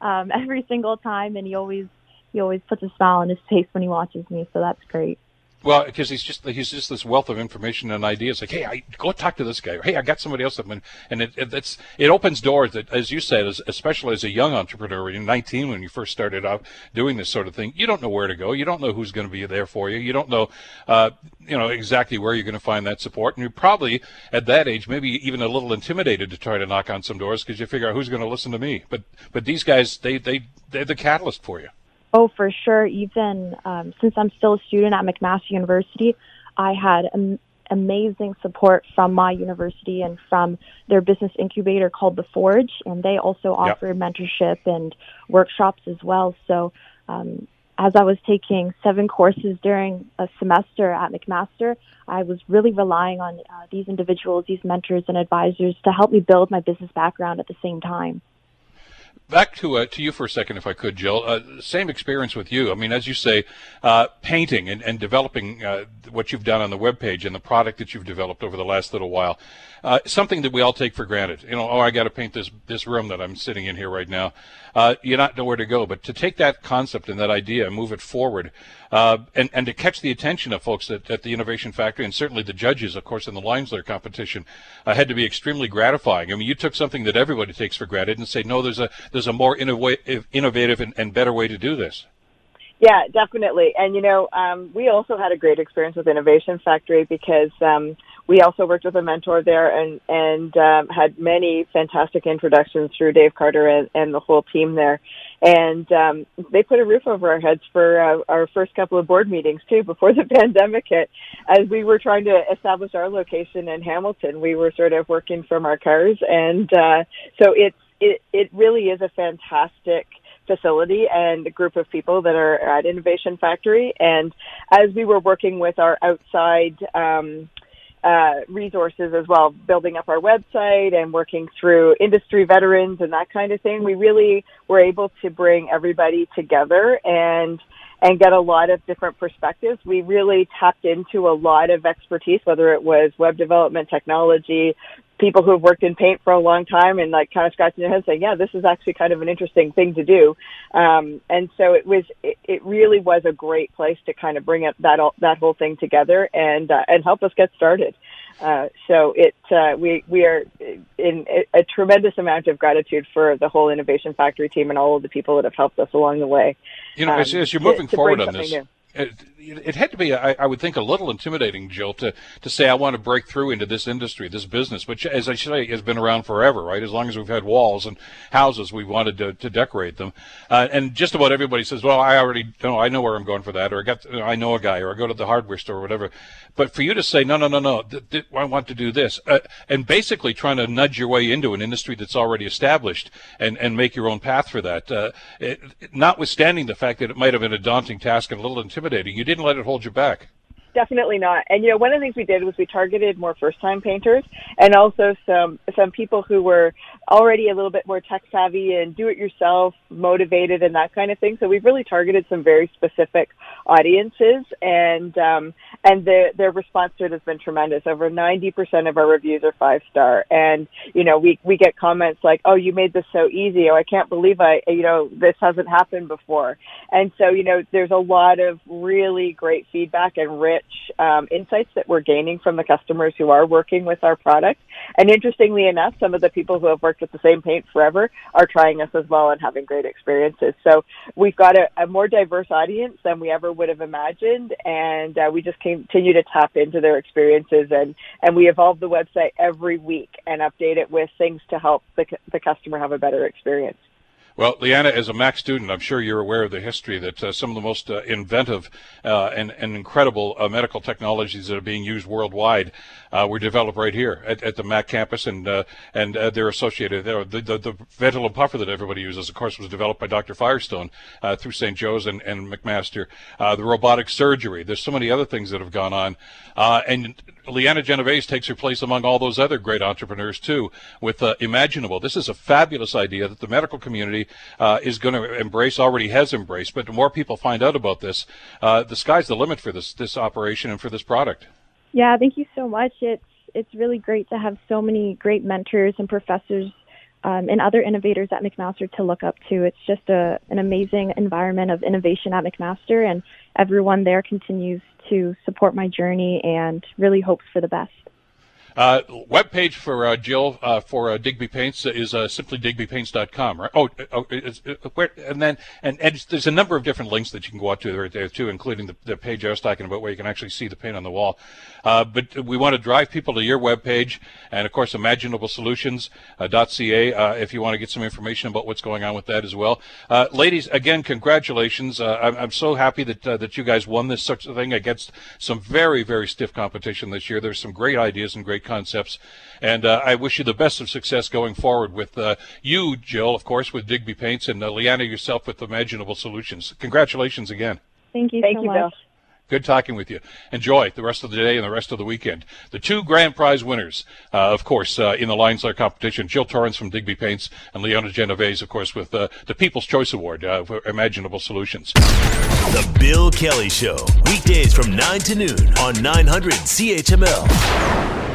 um, every single time, and he always he always puts a smile on his face when he watches me. So that's great.
Well, because he's just he's just this wealth of information and ideas. Like, hey, I go talk to this guy. Or, hey, I got somebody else. That, and it, it it's it opens doors that, as you said, as, especially as a young entrepreneur, you're 19, when you first started out doing this sort of thing, you don't know where to go. You don't know who's going to be there for you. You don't know, uh, you know, exactly where you're going to find that support. And you're probably at that age, maybe even a little intimidated to try to knock on some doors because you figure out who's going to listen to me. But but these guys, they they they're the catalyst for you.
Oh, for sure. Even um, since I'm still a student at McMaster University, I had am- amazing support from my university and from their business incubator called The Forge, and they also offer yep. mentorship and workshops as well. So, um, as I was taking seven courses during a semester at McMaster, I was really relying on uh, these individuals, these mentors and advisors to help me build my business background at the same time
back to uh, to you for a second, if I could, Jill. Uh, same experience with you. I mean, as you say, uh, painting and, and developing uh, what you've done on the web page and the product that you've developed over the last little while, uh, something that we all take for granted. You know, oh, I got to paint this this room that I'm sitting in here right now. Uh, you not know where to go, but to take that concept and that idea and move it forward, and and to catch the attention of folks at, at the Innovation Factory and certainly the judges, of course, in the Lions Lair competition, had to be extremely gratifying. I mean, you took something that everybody takes for granted and say, no, there's a there's a more innovative, innovative and, and better way to do this.
Yeah, definitely. And you know, um, we also had a great experience with Innovation Factory because um, we also worked with a mentor there and and um, had many fantastic introductions through Dave Carter and, and the whole team there. And um, they put a roof over our heads for uh, our first couple of board meetings too before the pandemic hit. As we were trying to establish our location in Hamilton, we were sort of working from our cars, and uh, so it's it, it really is a fantastic facility and a group of people that are at Innovation Factory. And as we were working with our outside um, uh, resources as well, building up our website and working through industry veterans and that kind of thing, we really were able to bring everybody together and and get a lot of different perspectives. We really tapped into a lot of expertise, whether it was web development, technology, people who have worked in paint for a long time and like kind of scratching their heads saying, yeah, this is actually kind of an interesting thing to do. Um, and so it was, it, it really was a great place to kind of bring up that, all, that whole thing together and, uh, and help us get started. Uh, so it, uh, we, we are in a, a tremendous amount of gratitude for the whole Innovation Factory team and all of the people that have helped us along the way.
You know, um, as, as, you're moving to, forward on this, new it, it had to be, I, I, would think, a little intimidating, Jill, to, to say I want to break through into this industry, this business, which, as I say, has been around forever, right? As long as we've had walls and houses, we wanted to, to decorate them. Uh, and just about everybody says, "Well, I already know, I know where I'm going for that," or "I got, I know a guy," or "I go to the hardware store," or whatever. But for you to say, "No, no, no, no, th- th- I want to do this," uh, and basically trying to nudge your way into an industry that's already established and and make your own path for that, uh, it, notwithstanding the fact that it might have been a daunting task and a little intimidating, you didn't let it hold you back.
Definitely not. And you know, one of the things we did was we targeted more first-time painters and also some some people who were already a little bit more tech savvy and do-it-yourself motivated and that kind of thing. So we've really targeted some very specific audiences, and um, and the, their response to it has been tremendous. Over 90% of our reviews are five star, and you know, we we get comments like, "Oh, you made this so easy," "Oh, I can't believe I you know this hasn't happened before," and so you know, there's a lot of really great feedback and rich rich um, insights that we're gaining from the customers who are working with our product. And interestingly enough, some of the people who have worked with the same paint forever are trying us as well and having great experiences. So we've got a, a more diverse audience than we ever would have imagined, and uh, we just continue to tap into their experiences and and we evolve the website every week and update it with things to help the the customer have a better experience.
Well, Leanna, as a Mac student, I'm sure you're aware of the history that uh, some of the most uh, inventive uh, and, and, incredible uh, medical technologies that are being used worldwide uh, were developed right here at, at the Mac campus, and uh, and they're associated. there. the, the, the ventolin puffer that everybody uses, of course, was developed by Dr. Firestone through St. Joe's and, and McMaster. the robotic surgery. There's so many other things that have gone on, and Leanna Genovese takes her place among all those other great entrepreneurs too with Imaginable. This is a fabulous idea that the medical community uh, is going to embrace, already has embraced. But the more people find out about this, uh, the sky's the limit for this this operation and for this product.
Yeah, thank you so much. It's it's really great to have so many great mentors and professors um, and other innovators at McMaster to look up to. It's just a, an amazing environment of innovation at McMaster, and everyone there continues to support my journey and really hopes for the best.
Uh, web page for uh, Jill uh, for uh, Digby Paints is uh, simply digbypaints.com, right? Oh, uh, oh where, and then and, and there's a number of different links that you can go out to right there too, including the, the page I was talking about where you can actually see the paint on the wall. But we want to drive people to your web page and of course imaginablesolutions.ca if you want to get some information about what's going on with that as well. ladies, again, congratulations! I'm, I'm, so happy that that you guys won this such a thing against some very very stiff competition this year. There's some great ideas and great concepts. And uh, I wish you the best of success going forward with uh, you, Jill, of course, with Digby Paints, and uh, Leanna yourself with Imaginable Solutions. Congratulations again.
Thank you
Thank
so
you,
much.
Bill.
Good talking with you. Enjoy the rest of the day and the rest of the weekend. The two grand prize winners, uh, of course, uh, in the Lions Lair competition, Jill Torrance from Digby Paints and Leona Genovese, of course, with uh, the People's Choice Award uh, for Imaginable Solutions.
The Bill Kelly Show, weekdays from 9 to noon on 900 CHML.